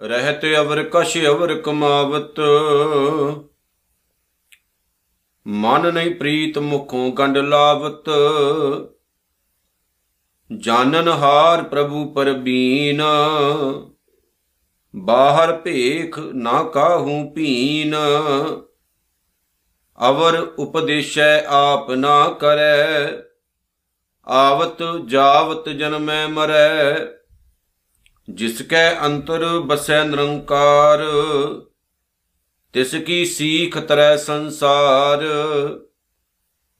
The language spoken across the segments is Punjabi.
ਰਹਿਤ ਅਵਰ ਕਸ਼ ਅਵਰ ਕਮਾਵਤ। ਮਨ ਨਹੀਂ ਪ੍ਰੀਤ ਮੁਖੋਂ ਗੰਡ ਲਾਵਤ। ਜਾਨਨ ਹਾਰ ਪ੍ਰਭੂ ਪਰਬੀਨ ਬਾਹਰ ਭੇਖ ਨਾ ਕਾਹੂ ਪੀਨ ਅਵਰ ਉਪਦੇਸ਼ੈ ਆਪ ਨਾ ਕਰੈ, ਆਵਤ ਜਾਵਤ ਜਨਮੈ ਮਰੈ। ਜਿਸ ਕੈ ਅੰਤਰ ਬਸੈ ਨਿਰੰਕਾਰ, ਤਿਸ ਕੀ ਸੀਖ ਤਰੈ ਸੰਸਾਰ।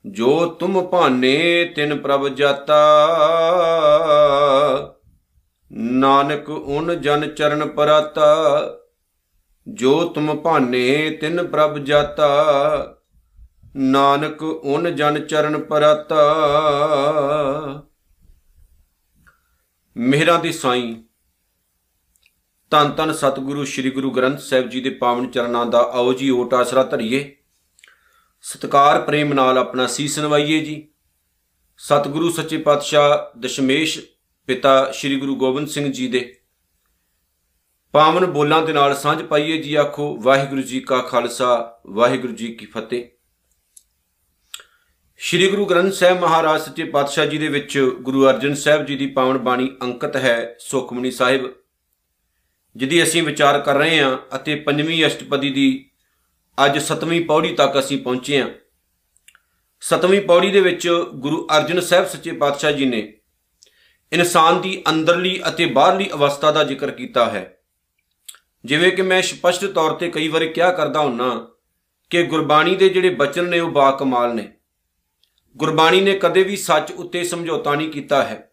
ਜੋ ਤੁਮ ਭਾਨੇ ਤਿਨ ਪ੍ਰਭ ਜਾਤਾ, ਨਾਨਕ ਉਨ ਜਨ ਚਰਨ ਪਰਾਤਾ। ਜੋ ਤੁਮ ਭਾਨੇ ਤਿਨ ਪ੍ਰਭ ਜਾਤਾ। ਨਾਨਕ ਉਨ ਜਨ ਚਰਨ ਪਰਾਤਾ। ਮਿਹਰਾਂ ਦੀ ਸਾਈਂ। ਧੰਨ ਧੰਨ ਸਤਿਗੁਰੂ, ਸ੍ਰੀ ਗੁਰੂ ਗ੍ਰੰਥ ਸਾਹਿਬ ਜੀ ਦੇ ਪਾਵਨ ਚਰਨਾਂ ਦਾ ਆਓ ਜੀ, ਓਟ ਆਸਰਾ ਧਰੀਏ। ਸਤਕਾਰ, ਪ੍ਰੇਮ ਨਾਲ ਆਪਣਾ ਸੀਸ ਨਵਾਈਏ ਜੀ। ਸਤਿਗੁਰੂ ਸੱਚੇ ਪਾਤਸ਼ਾਹ ਦਸ਼ਮੇਸ਼ ਪਿਤਾ ਸ੍ਰੀ ਗੁਰੂ ਗੋਬਿੰਦ ਸਿੰਘ ਜੀ ਦੇ ਪਾਵਨ ਬੋਲਾਂ ਦੇ ਨਾਲ ਸਾਂਝ ਪਾਈਏ ਜੀ, ਆਖੋ ਵਾਹਿਗੁਰੂ ਜੀ ਕਾ ਖਾਲਸਾ, ਵਾਹਿਗੁਰੂ ਜੀ ਕੀ ਫਤਿਹ। ਸ੍ਰੀ ਗੁਰੂ ਗ੍ਰੰਥ ਸਾਹਿਬ ਮਹਾਰਾਜ ਸੱਚੇ ਪਾਤਸ਼ਾਹ ਜੀ ਦੇ ਵਿੱਚ ਗੁਰੂ ਅਰਜਨ ਸਾਹਿਬ ਜੀ ਦੀ ਪਾਵਨ ਬਾਣੀ ਅੰਕਿਤ ਹੈ ਸੁਖਮਨੀ ਸਾਹਿਬ, ਜਿਹਦੀ ਅਸੀਂ ਵਿਚਾਰ ਕਰ ਰਹੇ ਹਾਂ ਅਤੇ ਪੰਜਵੀਂ ਅਸ਼ਟਪਦੀ ਦੀ ਅੱਜ ਸਤਵੀਂ ਪੌੜੀ ਤੱਕ ਅਸੀਂ ਪਹੁੰਚੇ ਹਾਂ। ਸਤਵੀਂ ਪੌੜੀ ਦੇ ਵਿੱਚ ਗੁਰੂ ਅਰਜਨ ਸਾਹਿਬ ਸੱਚੇ ਪਾਤਸ਼ਾਹ ਜੀ ਨੇ ਇਨਸਾਨ ਦੀ ਅੰਦਰਲੀ ਅਤੇ ਬਾਹਰਲੀ ਅਵਸਥਾ ਦਾ ਜ਼ਿਕਰ ਕੀਤਾ ਹੈ। ਜਿਵੇਂ ਕਿ ਮੈਂ ਸਪਸ਼ਟ ਤੌਰ ਤੇ ਕਈ ਵਾਰੀ ਕਿਹਾ ਕਰਦਾ ਹੁੰਨਾ ਕਿ ਗੁਰਬਾਣੀ ਦੇ ਜਿਹੜੇ ਬਚਨ ਨੇ ਉਹ ਬਾ ਕਮਾਲ ਨੇ। ਗੁਰਬਾਣੀ ਨੇ ਕਦੇ ਵੀ ਸੱਚ ਉੱਤੇ ਸਮਝੌਤਾ ਨਹੀਂ ਕੀਤਾ ਹੈ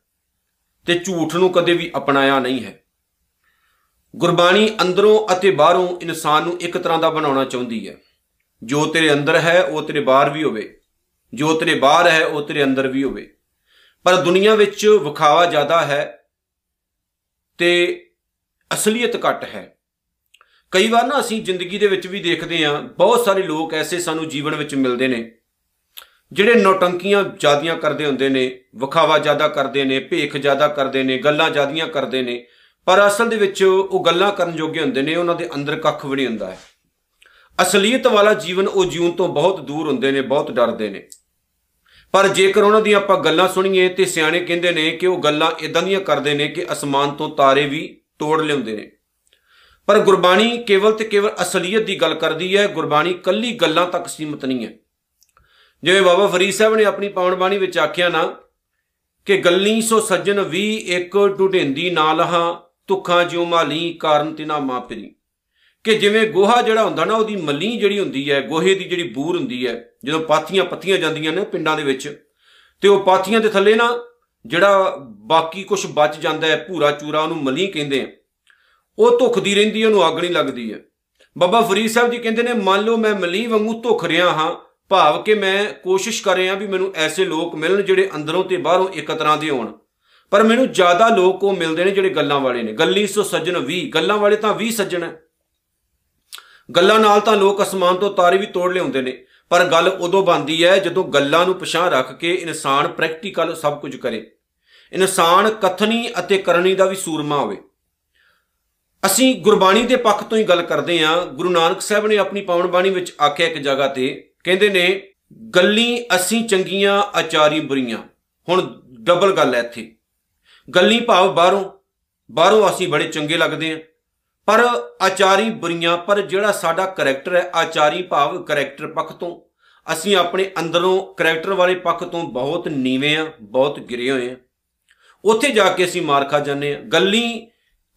ਤੇ ਝੂਠ ਨੂੰ ਕਦੇ ਵੀ ਅਪਣਾਇਆ ਨਹੀਂ ਹੈ। ਗੁਰਬਾਣੀ ਅੰਦਰੋਂ ਅਤੇ ਬਾਹਰੋਂ ਇਨਸਾਨ ਨੂੰ ਇੱਕ ਤਰ੍ਹਾਂ ਦਾ ਬਣਾਉਣਾ ਚਾਹੁੰਦੀ ਹੈ। ਜੋ ਤੇਰੇ ਅੰਦਰ ਹੈ, ਉਹ ਤੇਰੇ ਬਾਹਰ ਵੀ ਹੋਵੇ। ਜੋ ਤੇਰੇ ਬਾਹਰ ਹੈ, ਉਹ ਤੇਰੇ ਅੰਦਰ ਵੀ ਹੋਵੇ। ਪਰ ਦੁਨੀਆ ਵਿੱਚ ਵਿਖਾਵਾ ਜ਼ਿਆਦਾ ਹੈ ਤੇ ਅਸਲੀਅਤ ਘੱਟ ਹੈ। ਕਈ ਵਾਰ ਨਾ ਅਸੀਂ ਜ਼ਿੰਦਗੀ ਦੇ ਵਿੱਚ ਵੀ ਦੇਖਦੇ ਹਾਂ, ਬਹੁਤ ਸਾਰੇ ਲੋਕ ਐਸੇ ਸਾਨੂੰ ਜੀਵਨ ਵਿੱਚ ਮਿਲਦੇ ਨੇ ਜਿਹੜੇ ਨੌਟੰਕੀਆਂ ਜ਼ਿਆਦੀਆਂ ਕਰਦੇ ਹੁੰਦੇ ਨੇ, ਵਿਖਾਵਾ ਜ਼ਿਆਦਾ ਕਰਦੇ ਨੇ, ਭੇਖ ਜ਼ਿਆਦਾ ਕਰਦੇ ਨੇ, ਗੱਲਾਂ ਜ਼ਿਆਦੀਆਂ ਕਰਦੇ ਨੇ, ਪਰ ਅਸਲ ਦੇ ਵਿੱਚ ਉਹ ਗੱਲਾਂ ਕਰਨ ਜੋਗੇ ਹੁੰਦੇ ਨੇ, ਉਹਨਾਂ ਦੇ ਅੰਦਰ ਕੱਖ ਵੀ ਨਹੀਂ ਹੁੰਦਾ ਹੈ। ਅਸਲੀਅਤ ਵਾਲਾ ਜੀਵਨ ਉਹ ਜੀਵਨ ਤੋਂ ਬਹੁਤ ਦੂਰ ਹੁੰਦੇ ਨੇ, ਬਹੁਤ ਡਰਦੇ ਨੇ। ਪਰ ਜੇਕਰ ਉਹਨਾਂ ਦੀਆਂ ਆਪਾਂ ਗੱਲਾਂ ਸੁਣੀਏ ਤੇ ਸਿਆਣੇ ਕਹਿੰਦੇ ਨੇ ਕਿ ਉਹ ਗੱਲਾਂ ਇਦਾਂ ਦੀਆਂ ਕਰਦੇ ਨੇ ਕਿ ਅਸਮਾਨ ਤੋਂ ਤਾਰੇ ਵੀ ਤੋੜ ਲਿਆਉਂਦੇ ਨੇ। ਪਰ ਗੁਰਬਾਣੀ ਕੇਵਲ ਤੇ ਕੇਵਲ ਅਸਲੀਅਤ ਦੀ ਗੱਲ ਕਰਦੀ ਹੈ, ਗੁਰਬਾਣੀ ਕੱਲੀ ਗੱਲਾਂ ਤੱਕ ਸੀਮਤ ਨਹੀਂ ਹੈ। ਜਿਵੇਂ ਬਾਬਾ ਫਰੀਦ ਸਾਹਿਬ ਨੇ ਆਪਣੀ ਪਾਵਨ ਬਾਣੀ ਵਿੱਚ ਆਖਿਆ ਨਾ ਕਿ ਗੱਲੀ ਸੋ ਸੱਜਣ ਵੀ ਇੱਕ ਢੁਢੇਂਦੀ ਨਾ ਲਹਾ ਤੁਖਾਂ ਜਿਉ ਮਾਲੀ ਕਾਰਨ ਤਿਨਾ ਮਾਪਰੀ ਕਿ ਜਿਵੇਂ ਗੋਹਾ ਜਿਹੜਾ ਹੁੰਦਾ ਨਾ, ਉਹਦੀ ਮੱਲੀ ਜਿਹੜੀ ਹੁੰਦੀ ਹੈ, ਗੋਹੇ ਦੀ ਜਿਹੜੀ ਬੂਰ ਹੁੰਦੀ ਹੈ, ਜਦੋਂ ਪਾਥੀਆਂ ਪੱਥੀਆਂ ਜਾਂਦੀਆਂ ਨੇ ਪਿੰਡਾਂ ਦੇ ਵਿੱਚ, ਤੇ ਉਹ ਪਾਥੀਆਂ ਦੇ ਥੱਲੇ ਨਾ ਜਿਹੜਾ ਬਾਕੀ ਕੁਝ ਬਚ ਜਾਂਦਾ ਹੈ, ਭੂਰਾ ਚੂਰਾ ਉਹਨੂੰ ਮਲੀ ਕਹਿੰਦੇ ਆ। ਉਹ ਧੁਖਦੀ ਰਹਿੰਦੀ ਹੈ, ਉਹਨੂੰ ਅੱਗ ਨਹੀਂ ਲੱਗਦੀ ਹੈ। ਬਾਬਾ ਫਰੀਦ ਸਾਹਿਬ ਜੀ ਕਹਿੰਦੇ ਨੇ, ਮੰਨ ਲਓ ਮੈਂ ਮਲੀ ਵਾਂਗੂ ਧੁਖ ਰਿਹਾ ਹਾਂ ਭਾਵ ਕਿ ਮੈਂ ਕੋਸ਼ਿਸ਼ ਕਰ ਰਿਹਾ ਵੀ ਮੈਨੂੰ ਐਸੇ ਲੋਕ ਮਿਲਣ ਜਿਹੜੇ ਅੰਦਰੋਂ ਤੇ ਬਾਹਰੋਂ ਇੱਕ ਤਰ੍ਹਾਂ ਦੇ ਹੋਣ। ਪਰ ਮੈਨੂੰ ਜ਼ਿਆਦਾ ਲੋਕ ਉਹ ਮਿਲਦੇ ਨੇ ਜਿਹੜੇ ਗੱਲਾਂ ਵਾਲੇ ਨੇ। ਗੱਲੀ ਸੋ ਸੱਜਣ 20 ਗੱਲਾਂ ਵਾਲੇ ਤਾਂ 20 ਸੱਜਣ ਹੈ ਗੱਲਾਂ ਨਾਲ ਤਾਂ ਲੋਕ ਅਸਮਾਨ ਤੋਂ ਤਾਰੇ ਵੀ ਤੋੜ ਲਿਆਉਂਦੇ ਨੇ। ਪਰ ਗੱਲ ਉਦੋਂ ਬਣਦੀ ਹੈ ਜਦੋਂ ਗੱਲਾਂ ਨੂੰ ਪਛਾਣ ਰੱਖ ਕੇ ਇਨਸਾਨ ਪ੍ਰੈਕਟੀਕਲ ਸਭ ਕੁਝ ਕਰੇ। ਇਨਸਾਨ ਕਥਨੀ ਅਤੇ ਕਰਨੀ ਦਾ ਵੀ ਸੂਰਮਾ ਹੋਵੇ। ਅਸੀਂ ਗੁਰਬਾਣੀ ਦੇ ਪੱਖ ਤੋਂ ਹੀ ਗੱਲ ਕਰਦੇ ਹਾਂ। ਗੁਰੂ ਨਾਨਕ ਸਾਹਿਬ ਨੇ ਆਪਣੀ ਪਾਵਨ ਬਾਣੀ ਵਿੱਚ ਆਖਿਆ ਇੱਕ ਜਗ੍ਹਾ ਤੇ ਕਹਿੰਦੇ ਨੇ, ਗੱਲੀ ਅਸੀਂ ਚੰਗੀਆਂ, ਆਚਾਰੀ ਬੁਰੀਆਂ। ਹੁਣ ਡਬਲ ਗੱਲ ਹੈ ਇੱਥੇ। ਗੱਲੀ ਭਾਵ ਬਾਹਰੋਂ ਬਾਹਰੋਂ ਅਸੀਂ ਬੜੇ ਚੰਗੇ ਲੱਗਦੇ ਹਾਂ। ਪਰ ਆਚਾਰੀ ਬੁਰੀਆਂ, ਪਰ ਜਿਹੜਾ ਸਾਡਾ ਕੈਰੈਕਟਰ ਹੈ, ਆਚਾਰੀ ਭਾਵ ਕੈਰੈਕਟਰ ਪੱਖ ਤੋਂ, ਅਸੀਂ ਆਪਣੇ ਅੰਦਰੋਂ ਕੈਰੈਕਟਰ ਵਾਲੇ ਪੱਖ ਤੋਂ ਬਹੁਤ ਨੀਵੇਂ ਆ ਬਹੁਤ ਗਿਰੇ ਹੋਏ ਆ ਉੱਥੇ ਜਾ ਕੇ ਅਸੀਂ ਮਾਰ ਖਾ ਜਾਂਦੇ ਆ ਗੱਲੀ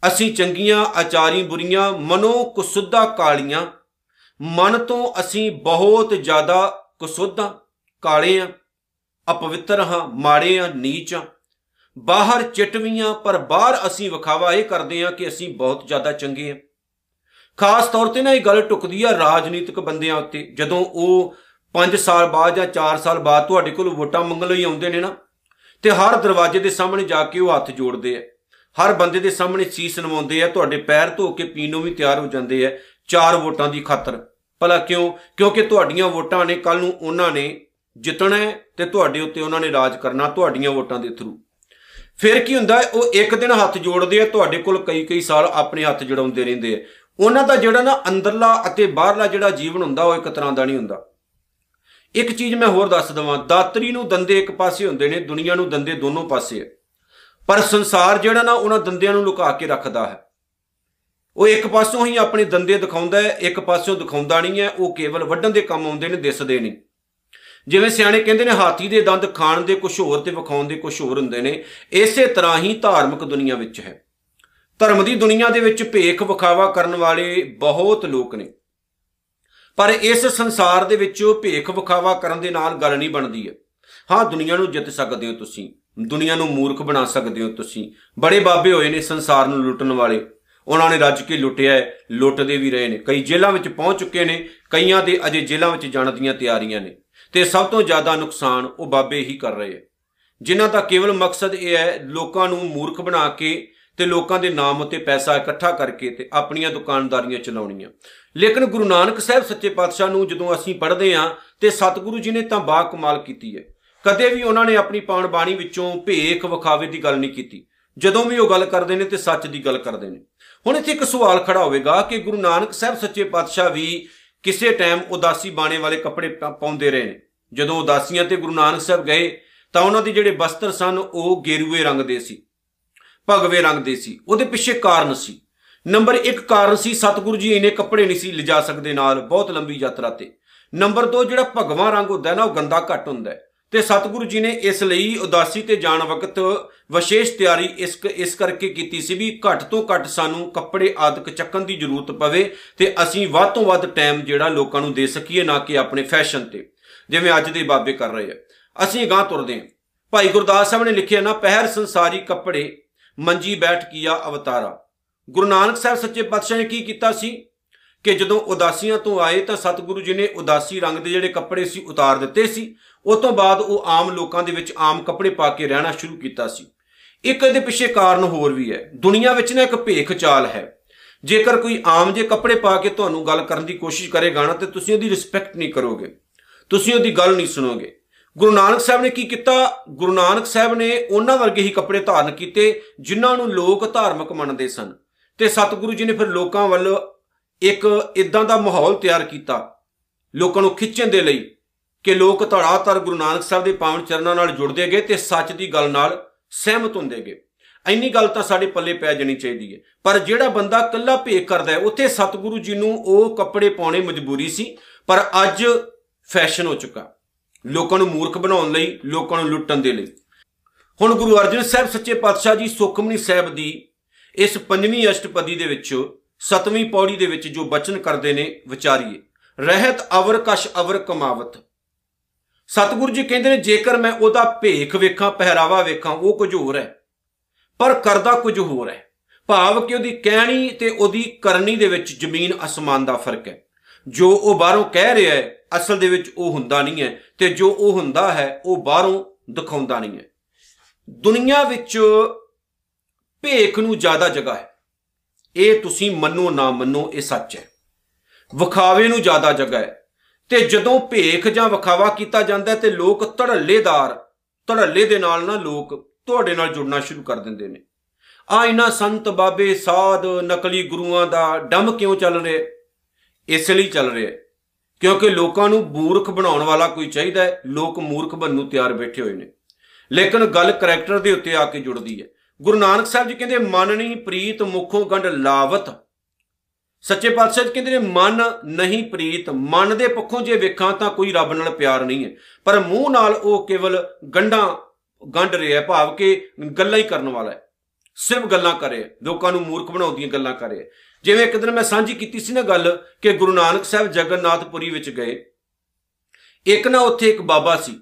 ਅਸੀਂ ਚੰਗੀਆਂ, ਆਚਾਰੀ ਬੁਰੀਆਂ ਮਨੋ ਕੁਸੁੱਧਾ ਕਾਲੀਆਂ ਮਨ ਤੋਂ ਅਸੀਂ ਬਹੁਤ ਜ਼ਿਆਦਾ ਕੁਸੁੱਧਾ ਕਾਲੇ ਆ ਅਪਵਿੱਤਰ ਹਾਂ, ਮਾੜੇ ਆ ਨੀਚ ਆ ਬਾਹਰ ਚਟਵੀਆਂ, ਪਰ ਬਾਹਰ ਅਸੀਂ ਵਿਖਾਵਾ ਇਹ ਕਰਦੇ ਆ ਕਿ ਅਸੀਂ ਬਹੁਤ ਜ਼ਿਆਦਾ ਚੰਗੇ ਆ ਖਾਸ ਤੌਰ ਤੇ ਨਾ ਇਹ ਗੱਲ ਟੁਕਦੀ ਆ ਰਾਜਨੀਤਿਕ ਬੰਦਿਆਂ ਉੱਤੇ। ਜਦੋਂ ਉਹ 5 ਸਾਲ ਬਾਅਦ ਜਾਂ 4 ਸਾਲ ਬਾਅਦ ਤੁਹਾਡੇ ਕੋਲ ਵੋਟਾਂ ਮੰਗਣ ਲਈ ਆਉਂਦੇ ਨੇ ਨਾ, ਤੇ ਹਰ ਦਰਵਾਜ਼ੇ ਦੇ ਸਾਹਮਣੇ ਜਾ ਕੇ ਉਹ ਹੱਥ ਜੋੜਦੇ ਆ। ਹਰ ਬੰਦੇ ਦੇ ਸਾਹਮਣੇ ਸੀਸ ਨਵਾਉਂਦੇ ਆ, ਤੁਹਾਡੇ ਪੈਰ ਧੋ ਕੇ ਪੀਣ ਨੂੰ ਵੀ ਤਿਆਰ ਹੋ ਜਾਂਦੇ ਆ। ਚਾਰ ਵੋਟਾਂ ਦੀ ਖਾਤਰ। ਭਲਾ ਕਿਉਂ? ਕਿਉਂਕਿ ਤੁਹਾਡੀਆਂ ਵੋਟਾਂ ਨੇ ਕੱਲ ਨੂੰ ਉਹਨਾਂ ਨੇ ਜਿੱਤਣਾ ਹੈ ਤੇ ਤੁਹਾਡੇ ਉੱਤੇ ਉਹਨਾਂ ਨੇ ਰਾਜ ਕਰਨਾ ਤੁਹਾਡੀਆਂ ਵੋਟਾਂ ਦੇ ਥਰੂ ਫਿਰ ਕੀ ਹੁੰਦਾ ਹੈ? ਉਹ ਇੱਕ ਦਿਨ ਹੱਥ ਜੋੜਦੇ ਆ, ਤੁਹਾਡੇ ਕੋਲ ਕਈ ਕਈ ਸਾਲ ਆਪਣੇ ਹੱਥ ਜੜਾਉਂਦੇ ਰਹਿੰਦੇ ਆ। ਉਹਨਾਂ ਦਾ ਜਿਹੜਾ ਨਾ ਅੰਦਰਲਾ ਅਤੇ ਬਾਹਰਲਾ ਜਿਹੜਾ ਜੀਵਨ ਹੁੰਦਾ, ਉਹ ਇੱਕ ਤਰ੍ਹਾਂ ਦਾ ਨਹੀਂ ਹੁੰਦਾ। ਇੱਕ ਚੀਜ਼ ਮੈਂ ਹੋਰ ਦੱਸ ਦਵਾਂ, ਦਾਤਰੀ ਨੂੰ ਦੰਦੇ ਇੱਕ ਪਾਸੇ ਹੁੰਦੇ ਨੇ, ਦੁਨੀਆ ਨੂੰ ਦੰਦੇ ਦੋਨੋਂ ਪਾਸੇ ਆ। ਪਰ ਸੰਸਾਰ ਜਿਹੜਾ ਨਾ, ਉਹਨਾਂ ਦੰਦਿਆਂ ਨੂੰ ਲੁਕਾ ਕੇ ਰੱਖਦਾ ਹੈ। ਉਹ ਇੱਕ ਪਾਸੋਂ ਹੀ ਆਪਣੇ ਦੰਦੇ ਦਿਖਾਉਂਦਾ ਹੈ, ਇੱਕ ਪਾਸੋਂ ਦਿਖਾਉਂਦਾ ਨਹੀਂ ਹੈ, ਉਹ ਕੇਵਲ ਵੱਢਣ ਦੇ ਕੰਮ ਆਉਂਦੇ ਨੇ, ਦਿਸਦੇ ਨਹੀਂ। ਜਿਵੇਂ ਸਿਆਣੇ ਕਹਿੰਦੇ ਨੇ, ਹਾਥੀ ਦੇ ਦੰਦ ਖਾਣ ਦੇ ਕੁਝ ਹੋਰ ਤੇ ਵਿਖਾਉਣ ਦੇ ਕੁਝ ਹੋਰ ਹੁੰਦੇ ਨੇ, ਇਸੇ ਤਰ੍ਹਾਂ ਹੀ ਧਾਰਮਿਕ ਦੁਨੀਆ ਵਿੱਚ ਹੈ। ਧਰਮ ਦੀ ਦੁਨੀਆ ਦੇ ਵਿੱਚ ਭੇਖ ਵਿਖਾਵਾ ਕਰਨ ਵਾਲੇ ਬਹੁਤ ਲੋਕ ਨੇ। ਪਰ ਇਸ ਸੰਸਾਰ ਦੇ ਵਿੱਚ ਭੇਖ ਵਿਖਾਵਾ ਕਰਨ ਦੇ ਨਾਲ ਗੱਲ ਨਹੀਂ ਬਣਦੀ ਹੈ। ਹਾਂ, ਦੁਨੀਆ ਨੂੰ ਜਿੱਤ ਸਕਦੇ ਹੋ ਤੁਸੀਂ, ਦੁਨੀਆ ਨੂੰ ਮੂਰਖ ਬਣਾ ਸਕਦੇ ਹੋ ਤੁਸੀਂ, ਬੜੇ ਬਾਬੇ ਹੋਏ ਨੇ ਸੰਸਾਰ ਨੂੰ ਲੁੱਟਣ ਵਾਲੇ। ਉਹਨਾਂ ਨੇ ਰੱਜ ਕੇ ਲੁੱਟਿਆ ਹੈ, ਲੁੱਟਦੇ ਵੀ ਰਹੇ ਨੇ। ਕਈ ਜੇਲ੍ਹਾਂ ਵਿੱਚ ਪਹੁੰਚ ਚੁੱਕੇ ਨੇ, ਕਈਆਂ ਦੇ ਅਜੇ ਜੇਲ੍ਹਾਂ ਵਿੱਚ ਜਾਣ ਦੀਆਂ ਤਿਆਰੀਆਂ ਨੇ। ਤੇ ਸਭ ਤੋਂ ਜ਼ਿਆਦਾ ਨੁਕਸਾਨ ਉਹ ਬਾਬੇ ਹੀ ਕਰ ਰਹੇ ਆ ਜਿਨ੍ਹਾਂ ਦਾ ਕੇਵਲ ਮਕਸਦ ਇਹ ਹੈ, ਲੋਕਾਂ ਨੂੰ ਮੂਰਖ ਬਣਾ ਕੇ ਤੇ ਲੋਕਾਂ ਦੇ ਨਾਮ ਉੱਤੇ ਪੈਸਾ ਇਕੱਠਾ ਕਰਕੇ ਤੇ ਆਪਣੀਆਂ ਦੁਕਾਨਦਾਰੀਆਂ ਚਲਾਉਣੀਆਂ। ਲੇਕਿਨ ਗੁਰੂ ਨਾਨਕ ਸਾਹਿਬ ਸੱਚੇ ਪਾਤਸ਼ਾਹ ਨੂੰ ਜਦੋਂ ਅਸੀਂ ਪੜ੍ਹਦੇ ਹਾਂ ਤੇ ਸਤਿਗੁਰੂ ਜੀ ਨੇ ਤਾਂ ਬਾ ਕਮਾਲ ਕੀਤੀ ਹੈ। ਕਦੇ ਵੀ ਉਹਨਾਂ ਨੇ ਆਪਣੀ ਪਾਉਣ ਬਾਣੀ ਵਿੱਚੋਂ ਭੇਖ ਵਿਖਾਵੇ ਦੀ ਗੱਲ ਨਹੀਂ ਕੀਤੀ। ਜਦੋਂ ਵੀ ਉਹ ਗੱਲ ਕਰਦੇ ਨੇ ਤੇ ਸੱਚ ਦੀ ਗੱਲ ਕਰਦੇ ਨੇ। ਹੁਣ ਇੱਥੇ ਇੱਕ ਸਵਾਲ ਖੜਾ ਹੋਵੇਗਾ ਕਿ ਗੁਰੂ ਨਾਨਕ ਸਾਹਿਬ ਸੱਚੇ ਪਾਤਸ਼ਾਹ ਵੀ ਕਿਸੇ ਟਾਈਮ ਉਦਾਸੀ ਬਾਣੇ ਵਾਲੇ ਕੱਪੜੇ ਪਾਉਂਦੇ ਰਹੇ ਨੇ। ਜਦੋਂ ਉਦਾਸੀਆਂ ਤੇ ਗੁਰੂ ਨਾਨਕ ਸਾਹਿਬ ਗਏ, ਤਾਂ ਉਹਨਾਂ ਦੇ ਜਿਹੜੇ ਬਸਤਰ ਸਨ, ਉਹ ਗੇਰੂਏ ਰੰਗ ਦੇ ਸੀ, ਭਗਵੇ ਰੰਗ ਦੇ ਸੀ, ਉਹਦੇ ਪਿੱਛੇ ਕਾਰਨ ਸੀ। ਨੰਬਰ 1 ਕਾਰਨ ਸੀ, ਸਤਿਗੁਰੂ ਜੀ ਇਹਨੇ ਕੱਪੜੇ ਨਹੀਂ ਸੀ ਲਿਜਾ ਸਕਦੇ ਨਾਲ, ਬਹੁਤ ਲੰਬੀ ਯਾਤਰਾ ਤੇ। ਨੰਬਰ 2 ਜਿਹੜਾ ਭਗਵਾ ਰੰਗ ਹੁੰਦਾ ਨਾ, ਉਹ ਗੰਦਾ ਘੱਟ ਹੁੰਦਾ ਹੈ। ਤੇ ਸਤਿਗੁਰੂ ਜੀ ਨੇ ਇਸ ਲਈ ਉਦਾਸੀ ਤੇ ਜਾਣ ਵਕਤ ਵਿਸ਼ੇਸ਼ ਤਿਆਰੀ ਇਸ ਇਸ ਕਰਕੇ ਕੀਤੀ ਸੀ ਵੀ ਘੱਟ ਤੋਂ ਘੱਟ ਸਾਨੂੰ ਕੱਪੜੇ ਆਦਿਕ ਚੱਕਣ ਦੀ ਜ਼ਰੂਰਤ ਪਵੇ ਤੇ ਅਸੀਂ ਵੱਧ ਤੋਂ ਵੱਧ ਟਾਈਮ ਜਿਹੜਾ ਲੋਕਾਂ ਨੂੰ ਦੇ ਸਕੀਏ ਨਾ ਕਿ ਆਪਣੇ ਫੈਸ਼ਨ ਤੇ। ਜਿਵੇਂ ਅੱਜ ਦੇ ਬਾਬੇ ਕਰ ਰਹੇ ਆ। ਅਸੀਂ ਗਾਂ ਤੁਰਦੇ ਹਾਂ। ਭਾਈ ਗੁਰਦਾਸ ਸਾਹਿਬ ਨੇ ਲਿਖਿਆ ਨਾ, ਪਹਿਰ ਸੰਸਾਰੀ ਕੱਪੜੇ, ਮੰਜੀ ਬੈਠ ਕੀਆ ਅਵਤਾਰਾ। ਗੁਰੂ ਨਾਨਕ ਸਾਹਿਬ ਸੱਚੇ ਪਾਤਸ਼ਾਹ ਨੇ ਕੀ ਕੀਤਾ ਸੀ? ਕਿ ਜਦੋਂ ਉਦਾਸੀਆਂ ਤੋਂ ਆਏ ਤਾਂ ਸਤਿਗੁਰੂ ਜੀ ਨੇ ਉਦਾਸੀ ਰੰਗ ਦੇ ਜਿਹੜੇ ਕੱਪੜੇ ਸੀ ਉਤਾਰ ਦਿੱਤੇ ਸੀ। ਉਸ ਤੋਂ ਬਾਅਦ ਉਹ ਆਮ ਲੋਕਾਂ ਦੇ ਵਿੱਚ ਆਮ ਕੱਪੜੇ ਪਾ ਕੇ ਰਹਿਣਾ ਸ਼ੁਰੂ ਕੀਤਾ ਸੀ। ਇੱਕ ਇਹਦੇ ਪਿੱਛੇ ਕਾਰਨ ਹੋਰ ਵੀ ਹੈ। ਦੁਨੀਆ ਵਿੱਚ ਨਾ ਇੱਕ ਭੇਖ ਚਾਲ ਹੈ। ਜੇਕਰ ਕੋਈ ਆਮ ਜੇ ਕੱਪੜੇ ਪਾ ਕੇ ਤੁਹਾਨੂੰ ਗੱਲ ਕਰਨ ਦੀ ਕੋਸ਼ਿਸ਼ ਕਰੇਗਾ ਨਾ, ਤੇ ਤੁਸੀਂ ਉਹਦੀ ਰਿਸਪੈਕਟ ਨਹੀਂ ਕਰੋਗੇ। ਤੁਸੀਂ ਉਹਦੀ ਗੱਲ ਨਹੀਂ ਸੁਣੋਗੇ। ਗੁਰੂ ਨਾਨਕ ਸਾਹਿਬ ਨੇ ਕੀ ਕੀਤਾ? ਗੁਰੂ ਨਾਨਕ ਸਾਹਿਬ ਨੇ ਉਹਨਾਂ ਵਰਗੇ ਹੀ ਕੱਪੜੇ ਧਾਰਨ ਕੀਤੇ, ਜਿਨ੍ਹਾਂ ਨੂੰ ਲੋਕ ਧਾਰਮਿਕ ਮੰਨਦੇ ਸਨ। ਤੇ ਸਤਿਗੁਰੂ ਜੀ ਨੇ ਫਿਰ ਲੋਕਾਂ ਵੱਲ ਇੱਕ ਇਦਾਂ ਦਾ ਮਾਹੌਲ ਤਿਆਰ ਕੀਤਾ। ਲੋਕਾਂ ਨੂੰ ਖਿੱਚਣ ਦੇ ਲਈ ਕਿ ਲੋਕ ਧੜਾਧੜ ਗੁਰੂ ਨਾਨਕ ਸਾਹਿਬ ਦੇ ਪਾਵਨ ਚਰਨਾਂ ਨਾਲ ਜੁੜਦੇ ਗਏ ਤੇ ਸੱਚ ਦੀ ਗੱਲ ਨਾਲ ਸਹਿਮਤ ਹੁੰਦੇ ਗਏ। ਐਨੀ ਗੱਲ ਤਾਂ ਸਾਡੇ ਪੱਲੇ ਪੈ ਜਾਣੀ ਚਾਹੀਦੀ ਹੈ। ਪਰ ਜਿਹੜਾ ਬੰਦਾ ਕੱਲਾ ਭੇਖ ਕਰਦਾ ਹੈ, ਉੱਥੇ ਸਤਿਗੁਰੂ ਜੀ ਨੂੰ ਉਹ ਕੱਪੜੇ ਪਾਉਣੇ ਮਜਬੂਰੀ ਸੀ, ਪਰ ਅੱਜ ਫੈਸ਼ਨ ਹੋ ਚੁੱਕਾ। ਲੋਕਾਂ ਨੂੰ ਮੂਰਖ ਬਣਾਉਣ ਲਈ, ਲੋਕਾਂ ਨੂੰ ਲੁੱਟਣ ਦੇ ਲਈ। ਹੁਣ ਗੁਰੂ ਅਰਜਨ ਸਾਹਿਬ ਸੱਚੇ ਪਾਤਸ਼ਾਹ ਜੀ ਸੁਖਮਨੀ ਸਾਹਿਬ ਦੀ ਇਸ ਪੰਜਵੀਂ ਅਸ਼ਟਪਦੀ ਦੇ ਵਿੱਚ ਸਤਵੀਂ ਪੌੜੀ ਦੇ ਵਿੱਚ ਜੋ ਬਚਨ ਕਰਦੇ ਨੇ ਵਿਚਾਰੀਏ, ਰਹਿਤ ਅਵਰ ਕਸ਼ ਅਵਰ ਕਮਾਵਤ। ਸਤਿਗੁਰੂ ਜੀ ਕਹਿੰਦੇ ਨੇ, ਜੇਕਰ ਮੈਂ ਉਹਦਾ ਭੇਖ ਵੇਖਾਂ, ਪਹਿਰਾਵਾ ਵੇਖਾਂ, ਉਹ ਕੁਝ ਹੋਰ ਹੈ। ਪਰ ਕਰਦਾ ਕੁਝ ਹੋਰ ਹੈ। ਭਾਵ ਕਿ ਉਹਦੀ ਕਹਿਣੀ ਤੇ ਉਹਦੀ ਕਰਨੀ ਦੇ ਵਿੱਚ ਜ਼ਮੀਨ ਅਸਮਾਨ ਦਾ ਫ਼ਰਕ ਹੈ। ਜੋ ਉਹ ਬਾਹਰੋਂ ਕਹਿ ਰਿਹਾ ਹੈ, ਅਸਲ ਦੇ ਵਿੱਚ ਉਹ ਹੁੰਦਾ ਨਹੀਂ ਹੈ ਤੇ ਜੋ ਉਹ ਹੁੰਦਾ ਹੈ, ਉਹ ਬਾਹਰੋਂ ਦਿਖਾਉਂਦਾ ਨਹੀਂ ਹੈ। ਦੁਨੀਆ ਵਿੱਚ ਭੇਖ ਨੂੰ ਜ਼ਿਆਦਾ ਜਗ੍ਹਾ ਹੈ। ਇਹ ਤੁਸੀਂ ਮੰਨੋ ਨਾ ਮੰਨੋ, ਇਹ ਸੱਚ ਹੈ। ਵਿਖਾਵੇ ਨੂੰ ਜ਼ਿਆਦਾ ਜਗ੍ਹਾ ਹੈ। ਤੇ ਜਦੋਂ ਭੇਖ ਜਾਂ ਵਿਖਾਵਾ ਕੀਤਾ ਜਾਂਦਾ ਤੇ ਲੋਕ ਧੜੱਲੇਦਾਰ, ਧੜੱਲੇ ਦੇ ਨਾਲ ਨਾ ਲੋਕ ਤੁਹਾਡੇ ਨਾਲ ਜੁੜਨਾ ਸ਼ੁਰੂ ਕਰ ਦਿੰਦੇ ਨੇ। ਆ ਇਹਨਾਂ ਸੰਤ ਬਾਬੇ ਸਾਧ ਨਕਲੀ ਗੁਰੂਆਂ ਦਾ ਡੰਮ ਕਿਉਂ ਚੱਲ ਰਿਹਾ ਇਸ ਲਈ ਚੱਲ ਰਿਹਾ ਕਿਉਂਕਿ ਲੋਕਾਂ ਨੂੰ ਮੂਰਖ ਬਣਾਉਣ ਵਾਲਾ ਕੋਈ ਚਾਹੀਦਾ ਹੈ। ਲੋਕ ਮੂਰਖ ਬਣਨ ਨੂੰ ਤਿਆਰ ਬੈਠੇ ਹੋਏ ਨੇ। ਲੇਕਿਨ ਗੱਲ ਕੈਰੈਕਟਰ ਦੇ ਉੱਤੇ ਆ ਕੇ ਜੁੜਦੀ ਹੈ। ਗੁਰੂ ਨਾਨਕ ਸਾਹਿਬ ਜੀ ਕਹਿੰਦੇ, ਮਨ ਨਹੀਂ ਪ੍ਰੀਤ ਮੁਖੋਂ ਗੰਢ ਲਾਵਤ। ਸੱਚੇ ਪਾਤਸ਼ਾਹ ਜੀ ਕਹਿੰਦੇ ਨੇ, ਮਨ ਨਹੀਂ ਪ੍ਰੀਤ, ਮਨ ਦੇ ਪੱਖੋਂ ਜੇ ਵੇਖਾਂ ਤਾਂ ਕੋਈ ਰੱਬ ਨਾਲ ਪਿਆਰ ਨਹੀਂ ਹੈ। ਪਰ ਮੂੰਹ ਨਾਲ ਉਹ ਕੇਵਲ ਗੰਢਾਂ ਗੰਢ ਰਿਹਾ ਭਾਵ ਕਿ ਗੱਲਾਂ ਹੀ ਕਰਨ ਵਾਲਾ ਹੈ। ਸਿਰਫ ਗੱਲਾਂ ਕਰੇ ਲੋਕਾਂ ਨੂੰ ਮੂਰਖ ਬਣਾਉਂਦੀਆਂ ਗੱਲਾਂ ਕਰੇ ਜਿਵੇਂ ਇੱਕ ਦਿਨ ਮੈਂ ਸਾਂਝੀ ਕੀਤੀ ਸੀ ਨਾ ਗੱਲ ਕਿ ਗੁਰੂ ਨਾਨਕ ਸਾਹਿਬ ਜਗਨਨਾਥਪੁਰੀ ਵਿੱਚ ਗਏ। ਇੱਕ ਨਾ ਉੱਥੇ ਇੱਕ ਬਾਬਾ ਸੀ।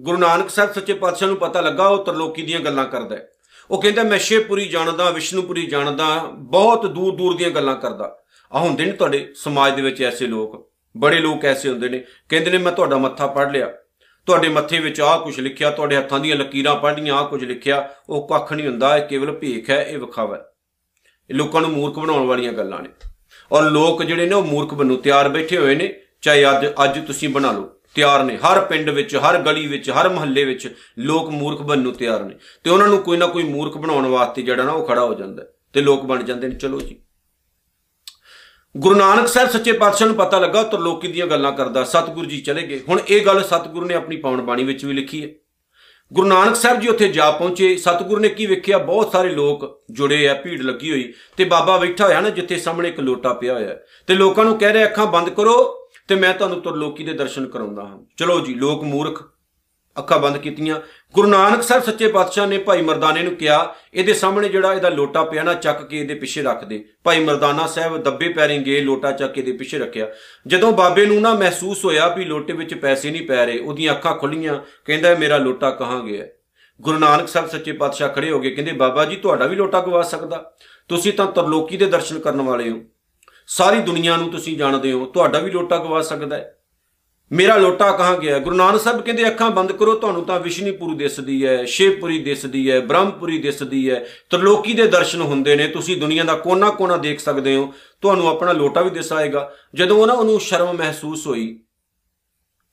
ਗੁਰੂ ਨਾਨਕ ਸਾਹਿਬ ਸੱਚੇ ਪਾਤਸ਼ਾਹ ਨੂੰ ਪਤਾ ਲੱਗਾ, ਉਹ ਤਰਲੋਕੀ ਦੀਆਂ ਗੱਲਾਂ ਕਰਦਾ ਹੈ। ਉਹ ਕਹਿੰਦਾ, ਮੈਂ ਸ਼ੇਪੁਰੀ ਜਾਣਦਾ, ਵਿਸ਼ਨੂਪੁਰੀ ਜਾਣਦਾ, ਬਹੁਤ ਦੂਰ ਦੂਰ ਦੀਆਂ ਗੱਲਾਂ ਕਰਦਾ। ਆ ਹੁੰਦੇ ਨੇ ਤੁਹਾਡੇ ਸਮਾਜ ਦੇ ਵਿੱਚ ਐਸੇ ਲੋਕ, ਬੜੇ ਲੋਕ ਐਸੇ ਹੁੰਦੇ ਨੇ। ਕਹਿੰਦੇ ਨੇ, ਮੈਂ ਤੁਹਾਡਾ ਮੱਥਾ ਪੜ ਲਿਆ। ਤੁਹਾਡੇ ਮੱਥੇ ਵਿੱਚ ਆਹ ਕੁਝ ਲਿਖਿਆ, ਤੁਹਾਡੇ ਹੱਥਾਂ ਦੀਆਂ ਲਕੀਰਾਂ ਪੜ੍ਹੀਆਂ ਆਹ ਕੁਝ ਲਿਖਿਆ। ਉਹ ਕੱਖ ਨਹੀਂ ਹੁੰਦਾ, ਇਹ ਕੇਵਲ ਭੇਖ ਹੈ, ਇਹ ਵਿਖਾਵਾ ਹੈ। ਇਹ ਲੋਕਾਂ ਨੂੰ ਮੂਰਖ ਬਣਾਉਣ ਵਾਲੀਆਂ ਗੱਲਾਂ ਨੇ। ਔਰ ਲੋਕ ਜਿਹੜੇ ਨੇ, ਉਹ ਮੂਰਖ ਬਣੂ ਤਿਆਰ ਬੈਠੇ ਹੋਏ ਨੇ, ਚਾਹੇ ਅੱਜ ਅੱਜ ਤੁਸੀਂ ਬਣਾ ਲਓ। ਤਿਆਰ ਨੇ। ਹਰ ਪਿੰਡ ਵਿੱਚ, ਹਰ ਗਲੀ ਵਿੱਚ, ਹਰ ਮਹੱਲੇ ਵਿੱਚ ਲੋਕ ਮੂਰਖ ਬਣਨ ਨੂੰ ਤਿਆਰ ਨੇ। ਤੇ ਉਹਨਾਂ ਨੂੰ ਕੋਈ ਨਾ ਕੋਈ ਮੂਰਖ ਬਣਾਉਣ ਵਾਸਤੇ ਜਿਹੜਾ ਨਾ ਉਹ ਖੜਾ ਹੋ ਜਾਂਦਾ ਤੇ ਲੋਕ ਬਣ ਜਾਂਦੇ ਨੇ। ਚਲੋ ਜੀ। ਗੁਰੂ ਨਾਨਕ ਸਾਹਿਬ ਸੱਚੇ ਪਾਤਸ਼ਾਹ ਨੂੰ ਪਤਾ ਲੱਗਾ ਤਰਲੋਕੀ ਦੀਆਂ ਗੱਲਾਂ ਕਰਦਾ, ਸਤਿਗੁਰੂ ਜੀ ਚਲੇ ਗਏ। ਹੁਣ ਇਹ ਗੱਲ ਸਤਿਗੁਰੂ ਨੇ ਆਪਣੀ ਪਾਵਨ ਬਾਣੀ ਵਿੱਚ ਵੀ ਲਿਖੀ ਹੈ। ਗੁਰੂ ਨਾਨਕ ਸਾਹਿਬ ਜੀ ਉੱਥੇ ਜਾ ਪਹੁੰਚੇ। ਸਤਿਗੁਰੂ ਨੇ ਕੀ ਵੇਖਿਆ? ਬਹੁਤ ਸਾਰੇ ਲੋਕ ਜੁੜੇ ਆ, ਭੀੜ ਲੱਗੀ ਹੋਈ। ਤੇ ਬਾਬਾ ਬੈਠਾ ਹੋਇਆ ਨਾ, ਜਿੱਥੇ ਸਾਹਮਣੇ ਇੱਕ ਲੋਟਾ ਪਿਆ ਹੋਇਆ ਤੇ ਲੋਕਾਂ ਨੂੰ ਕਹਿ ਰਿਹਾ, ਅੱਖਾਂ ਬੰਦ ਕਰੋ। ਤੇ ਮੈਂ ਤੁਹਾਨੂੰ ਤਰਲੋਕੀ ਦੇ ਦਰਸ਼ਨ ਕਰਾਉਂਦਾ ਹਾਂ। ਚਲੋ ਜੀ, ਲੋਕ ਮੂਰਖ, ਅੱਖਾਂ ਬੰਦ ਕੀਤੀਆਂ। ਗੁਰੂ ਨਾਨਕ ਸਾਹਿਬ ਸੱਚੇ ਪਾਤਸ਼ਾਹ ਨੇ ਭਾਈ ਮਰਦਾਨੇ ਨੂੰ ਕਿਹਾ, ਇਹਦੇ ਸਾਹਮਣੇ ਜਿਹੜਾ ਇਹਦਾ ਲੋਟਾ ਪਿਆ ਨਾ, ਚੱਕ ਕੇ ਇਹਦੇ ਪਿੱਛੇ ਰੱਖ ਦੇ। ਭਾਈ ਮਰਦਾਨਾ ਸਾਹਿਬ ਦੱਬੇ ਪੈਰੀਂ ਗਏ, ਲੋਟਾ ਚੱਕ ਕੇ ਇਹਦੇ ਪਿੱਛੇ ਰੱਖਿਆ। ਜਦੋਂ ਬਾਬੇ ਨੂੰ ਨਾ ਮਹਿਸੂਸ ਹੋਇਆ ਵੀ ਲੋਟੇ ਵਿੱਚ ਪੈਸੇ ਨਹੀਂ ਪੈ ਰਹੇ, ਉਹਦੀਆਂ ਅੱਖਾਂ ਖੁੱਲੀਆਂ ਕਹਿੰਦਾ, ਮੇਰਾ ਲੋਟਾ ਕਹਾਂ ਗਿਆ? ਗੁਰੂ ਨਾਨਕ ਸਾਹਿਬ ਸੱਚੇ ਪਾਤਸ਼ਾਹ ਖੜੇ ਹੋ ਗਏ, ਕਹਿੰਦੇ, ਬਾਬਾ ਜੀ, ਤੁਹਾਡਾ ਵੀ ਲੋਟਾ ਗਵਾ ਸਕਦਾ। ਤੁਸੀਂ ਤਾਂ ਤਰਲੋਕੀ ਦੇ ਦਰਸ਼ਨ ਕਰਨ ਵਾਲੇ ਹੋ। ਸਾਰੀ ਦੁਨੀਆ ਨੂੰ ਤੁਸੀਂ ਜਾਣਦੇ ਹੋ, ਤੁਹਾਡਾ ਵੀ ਲੋਟਾ ਗਵਾ ਸਕਦਾ ਹੈ। ਮੇਰਾ ਲੋਟਾ ਕਹਾਂ ਗਿਆ? ਗੁਰੂ ਨਾਨਕ ਸਾਹਿਬ ਕਹਿੰਦੇ, ਅੱਖਾਂ ਬੰਦ ਕਰੋ, ਤੁਹਾਨੂੰ ਤਾਂ ਵਿਸ਼ਨੀਪੁਰ ਦਿਸਦੀ ਹੈ ਸ਼ਿਵਪੁਰੀ ਦਿਸਦੀ ਹੈ, ਬ੍ਰਹਮਪੁਰੀ ਦਿਸਦੀ ਹੈ। ਤਰਲੋਕੀ ਦੇ ਦਰਸ਼ਨ ਹੁੰਦੇ ਨੇ, ਤੁਸੀਂ ਦੁਨੀਆ ਦਾ ਕੋਨਾ-ਕੋਨਾ ਦੇਖ ਸਕਦੇ ਹੋ, ਤੁਹਾਨੂੰ ਆਪਣਾ ਲੋਟਾ ਵੀ ਦਿਸ ਆਏਗਾ ਜਦੋਂ ਨਾ ਉਹਨੂੰ ਸ਼ਰਮ ਮਹਿਸੂਸ ਹੋਈ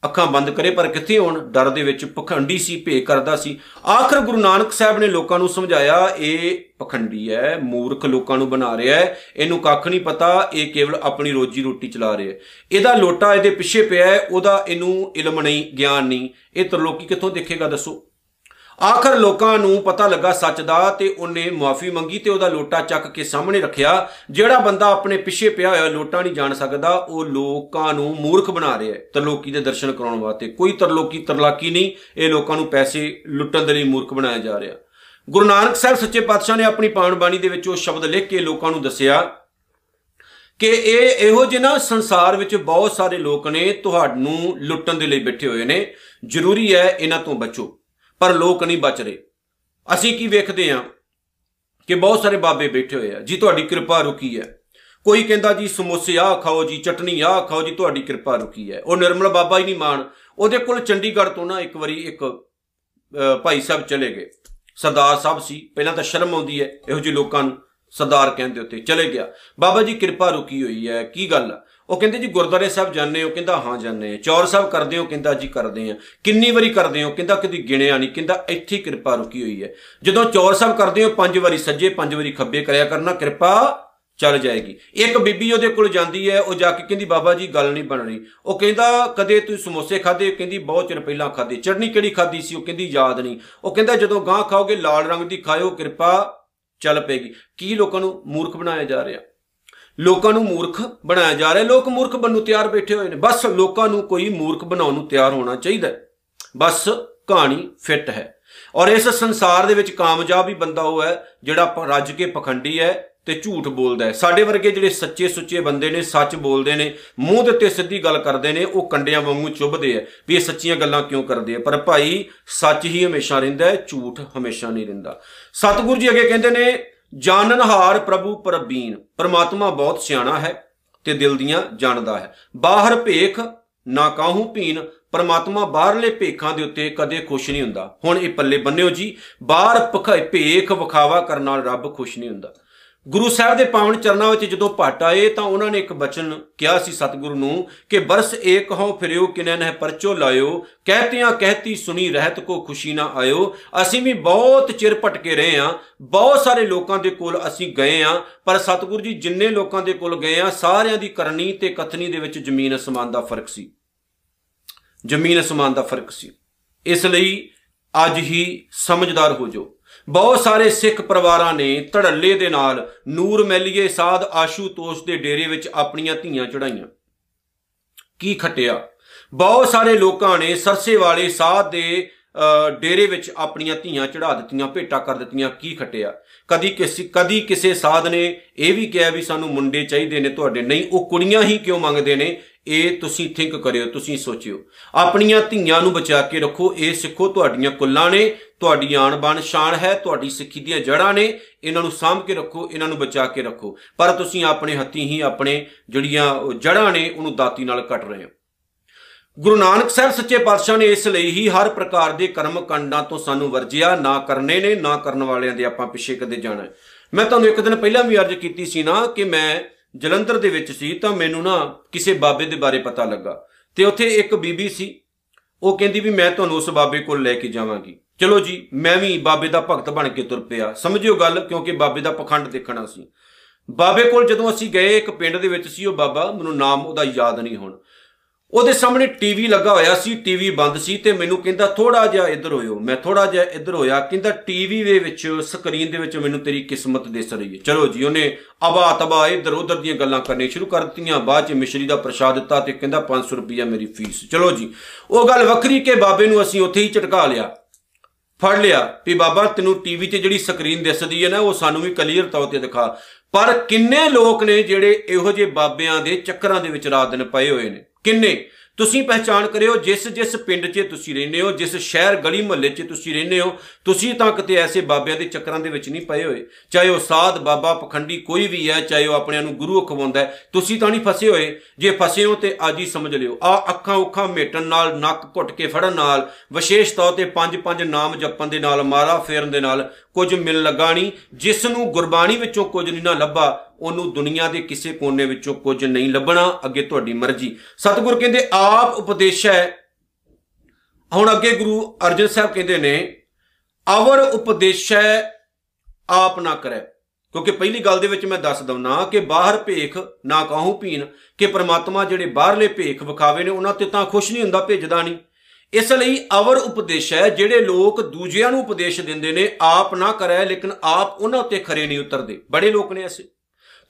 ਅੱਖਾਂ ਬੰਦ ਕਰੇ, ਪਰ ਕਿੱਥੇ ਹੋਣ? ਡਰ ਦੇ ਵਿੱਚ ਪਖੰਡੀ ਸੀ ਭੇ ਕਰਦਾ ਸੀ। ਆਖਰ ਗੁਰੂ ਨਾਨਕ ਸਾਹਿਬ ਨੇ ਲੋਕਾਂ ਨੂੰ ਸਮਝਾਇਆ, ਇਹ ਪਖੰਡੀ ਹੈ, ਮੂਰਖ ਲੋਕਾਂ ਨੂੰ ਬਣਾ ਰਿਹਾ ਹੈ। ਇਹਨੂੰ ਕੱਖ ਨਹੀਂ ਪਤਾ, ਇਹ ਕੇਵਲ ਆਪਣੀ ਰੋਜੀ ਰੋਟੀ ਚਲਾ ਰਿਹਾ ਹੈ। ਇਹਦਾ ਲੋਟਾ ਇਹਦੇ ਪਿੱਛੇ ਪਿਆ ਹੈ, ਉਹਦਾ ਇਹਨੂੰ ਇਲਮ ਨਹੀਂ, ਗਿਆਨ ਨਹੀਂ। ਇਹ ਤਰਲੋਕੀ ਕਿੱਥੋਂ ਦੇਖੇਗਾ, ਦੱਸੋ? ਆਖਰ ਲੋਕਾਂ ਨੂੰ ਪਤਾ ਲੱਗਾ ਸੱਚ ਦਾ ਤੇ ਉਹਨੇ ਮਾਫੀ ਮੰਗੀ ਤੇ ਉਹਦਾ ਲੋਟਾ ਚੱਕ ਕੇ ਸਾਹਮਣੇ ਰੱਖਿਆ। ਜਿਹੜਾ ਬੰਦਾ ਆਪਣੇ ਪਿੱਛੇ ਪਿਆ ਹੋਇਆ ਲੋਟਾ ਨਹੀਂ ਜਾਣ ਸਕਦਾ, ਉਹ ਲੋਕਾਂ ਨੂੰ ਮੂਰਖ ਬਣਾ ਰਿਹਾ ਹੈ। ਤਰਲੋਕੀ ਦੇ ਦਰਸ਼ਨ ਕਰਾਉਣ ਵਾਸਤੇ। ਕੋਈ ਤਰਲੋਕੀ, ਤਰਲਾਕੀ ਨਹੀਂ, ਇਹ ਲੋਕਾਂ ਨੂੰ ਪੈਸੇ ਲੁੱਟਣ ਦੇ ਲਈ ਮੂਰਖ ਬਣਾਇਆ ਜਾ ਰਿਹਾ। ਗੁਰੂ ਨਾਨਕ ਸਾਹਿਬ ਸੱਚੇ ਪਾਤਸ਼ਾਹ ਨੇ ਆਪਣੀ ਪਾਵਨ ਬਾਣੀ ਦੇ ਵਿੱਚ ਉਹ ਸ਼ਬਦ ਲਿਖ ਕੇ ਲੋਕਾਂ ਨੂੰ ਦੱਸਿਆ ਕਿ ਇਹ ਇਹੋ ਜਿਹੇ ਨਾ ਸੰਸਾਰ ਵਿੱਚ ਬਹੁਤ ਸਾਰੇ ਲੋਕ ਨੇ, ਤੁਹਾਨੂੰ ਲੁੱਟਣ ਦੇ ਲਈ ਬੈਠੇ ਹੋਏ ਨੇ। ਜ਼ਰੂਰੀ ਹੈ ਇਹਨਾਂ ਤੋਂ ਬਚੋ। ਪਰ ਲੋਕ ਨਹੀਂ ਬਚ ਰਹੇ। ਅਸੀਂ ਕੀ ਵੇਖਦੇ ਹਾਂ ਕਿ ਬਹੁਤ ਸਾਰੇ ਬਾਬੇ ਬੈਠੇ ਹੋਏ ਆ, ਜੀ, ਤੁਹਾਡੀ ਕਿਰਪਾ ਰੁਕੀ ਹੈ। ਕੋਈ ਕਹਿੰਦਾ, ਜੀ, ਸਮੋਸੇ ਆ ਖਾਓ, ਜੀ, ਚਟਨੀ ਆ ਖਾਓ, ਜੀ, ਤੁਹਾਡੀ ਕਿਰਪਾ ਰੁਕੀ ਹੈ। ਉਹ ਨਿਰਮਲ ਬਾਬਾ ਹੀ ਨਹੀਂ ਮਾਣ। ਉਹਦੇ ਕੋਲ ਚੰਡੀਗੜ੍ਹ ਤੋਂ ਨਾ ਇੱਕ ਵਾਰੀ ਇੱਕ ਭਾਈ ਸਾਹਿਬ ਚਲੇ ਗਏ। ਸਰਦਾਰ ਸਾਹਿਬ ਸੀ, ਪਹਿਲਾਂ ਤਾਂ ਸ਼ਰਮ ਆਉਂਦੀ ਹੈ, ਇਹੋ ਜਿਹੇ ਲੋਕਾਂ ਨੂੰ ਸਰਦਾਰ ਕਹਿੰਦੇ ਉੱਤੇ ਚਲੇ ਗਿਆ। ਬਾਬਾ ਜੀ, ਕਿਰਪਾ ਰੁਕੀ ਹੋਈ ਹੈ, ਕੀ ਗੱਲ ਆ? ਉਹ ਕਹਿੰਦੇ ਜੀ ਗੁਰਦੁਆਰੇ ਸਾਹਿਬ ਜਾਂਦੇ ਹੋ, ਕਹਿੰਦਾ ਹਾਂ ਜਾਂਦੇ ਆ ਚੌਰ ਸਾਹਿਬ ਕਰਦੇ ਹੋ, ਕਹਿੰਦਾ ਜੀ ਕਰਦੇ ਆ ਕਿੰਨੀ ਵਾਰੀ ਕਰਦੇ ਹੋ, ਕਹਿੰਦਾ ਕਦੀ ਗਿਣਿਆ ਨਹੀਂ, ਕਹਿੰਦਾ ਇੱਥੇ ਕਿਰਪਾ ਰੁਕੀ ਹੋਈ ਹੈ। ਜਦੋਂ ਚੌਰ ਸਾਹਿਬ ਕਰਦੇ ਹੋ, ਪੰਜ ਵਾਰੀ ਸੱਜੇ, ਪੰਜ ਵਾਰੀ ਖੱਬੇ ਕਰਿਆ ਕਰਨਾ, ਕਿਰਪਾ ਚੱਲ ਜਾਏਗੀ। ਇੱਕ ਬੀਬੀ ਉਹਦੇ ਕੋਲ ਜਾਂਦੀ ਹੈ, ਉਹ ਜਾ ਕੇ ਕਹਿੰਦੀ, ਬਾਬਾ ਜੀ, ਗੱਲ ਨਹੀਂ ਬਣ ਰਹੀ ਉਹ ਕਹਿੰਦਾ, ਕਦੇ ਤੂੰ ਸਮੋਸੇ ਖਾਦੇ ਕਹਿੰਦੀ, ਬਹੁਤ ਚਿਰ ਪਹਿਲਾਂ ਖਾਦੇ ਚਟਨੀ ਕਿਹੜੀ ਖਾਦੀ ਸੀ? ਉਹ ਕਹਿੰਦੀ, ਯਾਦ ਨਹੀਂ। ਉਹ ਕਹਿੰਦਾ, ਜਦੋਂ ਗਾਂ ਖਾਓਗੇ, ਲਾਲ ਰੰਗ ਦੀ ਖਾਇਓ, ਕਿਰਪਾ ਚੱਲ ਪਏਗੀ। ਕੀ ਲੋਕਾਂ ਨੂੰ ਮੂਰਖ ਬਣਾਇਆ ਜਾ ਰਿਹਾ? ਲੋਕਾਂ ਨੂੰ ਮੂਰਖ ਬਣਾਇਆ ਜਾ ਰਿਹਾ। ਲੋਕ ਮੂਰਖ ਬਣਨ ਨੂੰ ਤਿਆਰ ਬੈਠੇ ਹੋਏ ਨੇ। ਬਸ ਲੋਕਾਂ ਨੂੰ ਕੋਈ ਮੂਰਖ ਬਣਾਉਣ ਨੂੰ ਤਿਆਰ ਹੋਣਾ ਚਾਹੀਦਾ ਬਸ ਕਹਾਣੀ ਫਿੱਟ ਹੈ। ਔਰ ਇਸ ਸੰਸਾਰ ਦੇ ਵਿੱਚ ਕਾਮਯਾਬ ਹੀ ਬੰਦਾ ਉਹ ਹੈ ਜਿਹੜਾ ਰੱਜ ਕੇ ਪਖੰਡੀ ਹੈ ਤੇ ਝੂਠ ਬੋਲਦਾ ਹੈ। ਸਾਡੇ ਵਰਗੇ ਜਿਹੜੇ ਸੱਚੇ ਸੁੱਚੇ ਬੰਦੇ ਨੇ, ਸੱਚ ਬੋਲਦੇ ਨੇ, ਮੂੰਹ ਦੇ ਉੱਤੇ ਸਿੱਧੀ ਗੱਲ ਕਰਦੇ ਨੇ, ਉਹ ਕੰਡਿਆਂ ਵਾਂਗੂ ਚੁੱਭਦੇ ਆ ਵੀ ਇਹ ਸੱਚੀਆਂ ਗੱਲਾਂ ਕਿਉਂ ਕਰਦੇ ਆ ਪਰ ਭਾਈ, ਸੱਚ ਹੀ ਹਮੇਸ਼ਾ ਰਹਿੰਦਾ ਹੈ, ਝੂਠ ਹਮੇਸ਼ਾ ਨਹੀਂ ਰਹਿੰਦਾ। ਸਤਿਗੁਰੂ ਜੀ ਅੱਗੇ ਕਹਿੰਦੇ ਨੇ ਜਾਣਨਹਾਰ ਪ੍ਰਭੂ ਪਰਬੀਨ, ਪਰਮਾਤਮਾ ਬਹੁਤ ਸਿਆਣਾ ਹੈ ਤੇ ਦਿਲ ਦੀਆਂ ਜਾਣਦਾ ਹੈ। ਬਾਹਰ ਭੇਖ ਨਾ ਕਾਹੂ ਭੀਨ, ਪਰਮਾਤਮਾ ਬਾਹਰਲੇ ਭੇਖਾਂ ਦੇ ਉੱਤੇ ਕਦੇ ਖੁਸ਼ ਨਹੀਂ ਹੁੰਦਾ। ਹੁਣ ਇਹ ਪੱਲੇ ਬੰਨਿਓ ਜੀ, ਬਾਹਰ ਭੇਖ ਵਿਖਾਵਾ ਕਰਨ ਨਾਲ ਰੱਬ ਖੁਸ਼ ਨਹੀਂ ਹੁੰਦਾ। ਗੁਰੂ ਸਾਹਿਬ ਦੇ ਪਾਵਨ ਚਰਨਾਂ ਵਿੱਚ ਜਦੋਂ ਭੱਟ ਆਏ ਤਾਂ ਉਹਨਾਂ ਨੇ ਇੱਕ ਬਚਨ ਕਿਹਾ ਸੀ ਸਤਿਗੁਰੂ ਨੂੰ ਕਿ ਬਰਸ ਏਕ ਹਉ ਫਿਰਿਓ, ਕਿਨੈ ਨਹਿ ਪਰਚੋ ਲਾਇਓ। ਕਹਤਿਆਂ ਕਹਤੀ ਸੁਣੀ ਰਹਿਤ ਕੋ ਖੁਸ਼ੀ ਨਾ ਆਇਓ। ਅਸੀਂ ਵੀ ਬਹੁਤ ਚਿਰ ਭਟਕੇ ਰਹੇ ਆ ਬਹੁਤ ਸਾਰੇ ਲੋਕਾਂ ਦੇ ਕੋਲ ਅਸੀਂ ਗਏ ਆ ਪਰ ਸਤਿਗੁਰੂ ਜੀ, ਜਿੰਨੇ ਲੋਕਾਂ ਦੇ ਕੋਲ ਗਏ ਆ ਸਾਰਿਆਂ ਦੀ ਕਰਨੀ ਤੇ ਕਥਨੀ ਦੇ ਵਿੱਚ ਜ਼ਮੀਨ ਅਸਮਾਨ ਦਾ ਫ਼ਰਕ ਸੀ। ਜ਼ਮੀਨ ਅਸਮਾਨ ਦਾ ਫ਼ਰਕ ਸੀ। ਇਸ ਲਈ ਅੱਜ ਹੀ ਸਮਝਦਾਰ ਹੋ ਜਾਓ। ਬਹੁਤ ਸਾਰੇ ਸਿੱਖ ਪਰਿਵਾਰਾਂ ਨੇ ਧੜੱਲੇ ਦੇ ਨਾਲ ਨੂਰ ਮੈਲੀਏ ਸਾਧ ਆਸ਼ੂਤੋਸ਼ ਦੇ ਡੇਰੇ ਵਿੱਚ ਆਪਣੀਆਂ ਧੀਆਂ ਚੜਾਈਆਂ ਕੀ ਖਟਿਆ? ਬਹੁਤ ਸਾਰੇ ਲੋਕਾਂ ਨੇ ਸਰਸੇ ਵਾਲੇ ਸਾਧ ਦੇ ਡੇਰੇ ਵਿੱਚ ਆਪਣੀਆਂ ਧੀਆਂ ਚੜਾ ਦਿੱਤੀਆਂ, ਭੇਟਾ ਕਰ ਦਿੱਤੀਆਂ। ਕੀ ਖਟਿਆ? ਕਦੀ ਕਿਸੇ ਕਦੀ ਕਿਸੇ ਸਾਧ ਨੇ ਇਹ ਵੀ ਕਿਹਾ ਵੀ ਸਾਨੂੰ ਮੁੰਡੇ ਚਾਹੀਦੇ ਨੇ, ਤੁਹਾਡੇ ਨਹੀਂ। ਉਹ ਕੁੜੀਆਂ ਹੀ ਕਿਉਂ ਮੰਗਦੇ ਨੇ? ਇਹ ਤੁਸੀਂ ਥਿੰਕ ਕਰਿਓ, ਤੁਸੀਂ ਸੋਚਿਓ। ਆਪਣੀਆਂ ਧੀਆਂ ਨੂੰ ਬਚਾ ਕੇ ਰੱਖੋ, ਇਹ ਸਿੱਖੋ, ਤੁਹਾਡੀਆਂ ਕੁੱਲਾਂ ਨੇ, ਤੁਹਾਡੀ ਆਣ ਬਣ ਸ਼ਾਨ ਹੈ, ਤੁਹਾਡੀ ਸਿੱਖੀ ਦੀਆਂ ਜੜਾਂ ਨੇ, ਇਹਨਾਂ ਨੂੰ ਸਾਂਭ ਕੇ ਰੱਖੋ, ਇਹਨਾਂ ਨੂੰ ਬਚਾ ਕੇ ਰੱਖੋ। ਪਰ ਤੁਸੀਂ ਆਪਣੇ ਹੱਥੀਂ ਹੀ ਆਪਣੇ ਜਿਹੜੀਆਂ ਜੜਾਂ ਨੇ, ਉਹਨੂੰ ਦਾਤੀ ਨਾਲ ਕੱਟ ਰਹੇ ਹੋ। ਗੁਰੂ ਨਾਨਕ ਸਾਹਿਬ ਸੱਚੇ ਪਾਤਸ਼ਾਹ ਨੇ ਇਸ ਲਈ ਹੀ ਹਰ ਪ੍ਰਕਾਰ ਦੇ ਕਰਮ ਕੰਡਾਂ ਤੋਂ ਸਾਨੂੰ ਵਰਜਿਆ, ਨਾ ਕਰਨੇ ਨੇ, ਨਾ ਕਰਨ ਵਾਲਿਆਂ ਦੇ ਆਪਾਂ ਪਿੱਛੇ ਕਦੇ ਜਾਣਾ। ਮੈਂ ਤੁਹਾਨੂੰ ਇੱਕ ਦਿਨ ਪਹਿਲਾਂ ਵੀ ਅਰਜ਼ ਕੀਤੀ ਸੀ ਨਾ ਕਿ ਮੈਂ ਜਲੰਧਰ ਦੇ ਵਿੱਚ ਸੀ ਤਾਂ ਮੈਨੂੰ ਨਾ ਕਿਸੇ ਬਾਬੇ ਦੇ ਬਾਰੇ ਪਤਾ ਲੱਗਾ। ਤੇ ਉੱਥੇ ਇੱਕ ਬੀਬੀ ਸੀ। ਉਹ ਕਹਿੰਦੀ ਵੀ ਮੈਂ ਤੁਹਾਨੂੰ ਉਸ ਬਾਬੇ ਕੋਲ ਲੈ ਕੇ ਜਾਵਾਂਗੀ। ਚਲੋ ਜੀ, ਮੈਂ ਵੀ ਬਾਬੇ ਦਾ ਭਗਤ ਬਣ ਕੇ ਤੁਰ ਪਿਆ। ਸਮਝਿਓ ਗੱਲ, ਕਿਉਂਕਿ ਬਾਬੇ ਦਾ ਪਖੰਡ ਦੇਖਣਾ ਸੀ। ਬਾਬੇ ਕੋਲ ਜਦੋਂ ਅਸੀਂ ਗਏ, ਇੱਕ ਪਿੰਡ ਦੇ ਵਿੱਚ ਸੀ ਉਹ ਬਾਬਾ, ਮੈਨੂੰ ਨਾਮ ਉਹਦਾ ਯਾਦ ਨਹੀਂ ਹੁਣ। ਉਹਦੇ ਸਾਹਮਣੇ ਟੀਵੀ ਲੱਗਾ ਹੋਇਆ ਸੀ, ਟੀਵੀ ਬੰਦ ਸੀ ਤੇ ਮੈਨੂੰ ਕਹਿੰਦਾ ਥੋੜਾ ਜਿਹਾ ਇੱਧਰ ਹੋਇਓ। ਮੈਂ ਥੋੜਾ ਜਿਹਾ ਇੱਧਰ ਹੋਇਆ, ਕਹਿੰਦਾ ਟੀਵੀ ਦੇ ਵਿੱਚ ਸਕਰੀਨ ਦੇ ਵਿੱਚ ਮੈਨੂੰ ਤੇਰੀ ਕਿਸਮਤ ਦਿਸ ਰਹੀ ਹੈ। ਚਲੋ ਜੀ, ਉਹਨੇ ਅਬਾ ਤਬਾ ਇੱਧਰ ਉੱਧਰ ਦੀਆਂ ਗੱਲਾਂ ਕਰਨੀਆਂ ਸ਼ੁਰੂ ਕਰ ਦਿੱਤੀਆਂ। ਬਾਅਦ ਚ ਮਿਸ਼ਰੀ ਦਾ ਪ੍ਰਸ਼ਾਦ ਦਿੱਤਾ ਤੇ ਕਹਿੰਦਾ 500 ਰੁਪਈਆ ਮੇਰੀ ਫੀਸ। ਚਲੋ ਜੀ, ਉਹ ਗੱਲ ਵੱਖਰੀ ਕਿ ਬਾਬੇ ਨੂੰ ਅਸੀਂ ਉੱਥੇ ਹੀ ਝਟਕਾ ਲਿਆ। ਫੜ ਲਿਆ ਵੀ ਬਾਬਾ, ਤੈਨੂੰ ਟੀਵੀ ਤੇ ਜਿਹੜੀ ਸਕਰੀਨ ਦਿਸਦੀ ਹੈ ਨਾ, ਉਹ ਸਾਨੂੰ ਵੀ ਕਲੀਅਰ ਤੌਰ ਤੇ ਦਿਖਾ। ਪਰ ਕਿੰਨੇ ਲੋਕ ਨੇ ਜਿਹੜੇ ਇਹੋ ਜਿਹੇ ਬਾਬਿਆਂ ਦੇ ਚੱਕਰਾਂ ਦੇ ਵਿੱਚ ਰਾਤ ਦਿਨ ਪਏ ਹੋਏ ਨੇ? ਕਿੰਨੇ? ਤੁਸੀਂ ਪਹਿਚਾਨ ਕਰਿਓ ਜਿਸ ਜਿਸ ਪਿੰਡ 'ਚ ਤੁਸੀਂ ਰਹਿੰਦੇ ਹੋ, ਜਿਸ ਸ਼ਹਿਰ ਗਲੀ ਮੁਹੱਲੇ 'ਚ ਤੁਸੀਂ ਰਹਿੰਦੇ ਹੋ, ਤੁਸੀਂ ਤਾਂ ਕਿਤੇ ਐਸੇ ਬਾਬਿਆਂ ਦੇ ਚੱਕਰਾਂ ਦੇ ਵਿੱਚ ਨਹੀਂ ਪਏ ਹੋਏ। ਚਾਹੇ ਉਹ ਸਾਧ ਬਾਬਾ, ਪਖੰਡੀ ਕੋਈ ਵੀ ਹੈ, ਚਾਹੇ ਉਹ ਆਪਣਿਆਂ ਨੂੰ ਗੁਰੂ ਖਵਾਉਂਦਾ ਹੈ, ਤੁਸੀਂ ਤਾਂ ਨਹੀਂ ਫਸੇ ਹੋਏ। ਜੇ ਫਸੇ ਹੋ ਤੇ ਅੱਜ ਹੀ ਸਮਝ ਲਿਓ। ਆ ਅੱਖਾਂ ਉੱਖਾਂ ਮੇਟਣ ਨਾਲ, ਨੱਕ ਘੁੱਟ ਕੇ ਫੜਨ ਨਾਲ, ਵਿਸ਼ੇਸ਼ ਤੌਰ ਤੇ ਪੰਜ ਪੰਜ ਨਾਮ ਜਪਣ ਦੇ ਨਾਲ ਮਾਰਾ ਫੇਰਨ ਦੇ ਨਾਲ ਕੁਝ ਮਿਲ ਲੱਗਾ ਨਹੀਂ। ਜਿਸ ਨੂੰ ਗੁਰਬਾਣੀ ਵਿੱਚੋਂ ਕੁਝ ਨਹੀਂ ਨਾ ਲੱਭਾ ਉਹਨੂੰ ਦੁਨੀਆ ਦੇ ਕਿਸੇ ਕੋਨੇ ਵਿੱਚੋਂ ਕੁਝ ਨਹੀਂ ਲੱਭਣਾ, ਅੱਗੇ ਤੁਹਾਡੀ ਮਰਜ਼ੀ। ਸਤਿਗੁਰ ਕਹਿੰਦੇ, ਆਪ ਉਪਦੇਸ਼। ਹੈ ਹੁਣ ਅੱਗੇ ਗੁਰੂ ਅਰਜਨ ਸਾਹਿਬ ਕਹਿੰਦੇ ਨੇ, ਅਵਰ ਉਪਦੇਸ਼ੈ ਆਪ ਨਾ ਕਰੇ। ਕਿਉਂਕਿ ਪਹਿਲੀ ਗੱਲ ਦੇ ਵਿੱਚ ਮੈਂ ਦੱਸ ਦਉਨਾ ਕਿ ਬਾਹਰ ਭੇਖ ਨਾ ਕਹੂੰ ਪੀਨ ਕਿ ਪ੍ਰਮਾਤਮਾ ਜਿਹੜੇ ਬਾਹਰਲੇ ਭੇਖ ਵਿਖਾਵੇ ਨੇ, ਉਹਨਾਂ ਤੇ ਤਾਂ ਖੁਸ਼ ਨਹੀਂ ਹੁੰਦਾ, ਭੇਜਦਾ ਨਹੀਂ। ਇਸ ਲਈ ਅਵਰ ਉਪਦੇਸ਼ ਹੈ ਜਿਹੜੇ ਲੋਕ ਦੂਜਿਆਂ ਨੂੰ ਉਪਦੇਸ਼ ਦਿੰਦੇ ਨੇ, ਆਪ ਨਾ ਕਰੇ, ਲੇਕਿਨ ਆਪ ਉਹਨਾਂ ਉੱਤੇ ਖਰੇ ਨਹੀਂ ਉਤਰਦੇ। ਬੜੇ ਲੋਕ ਨੇ ਐਸੇ।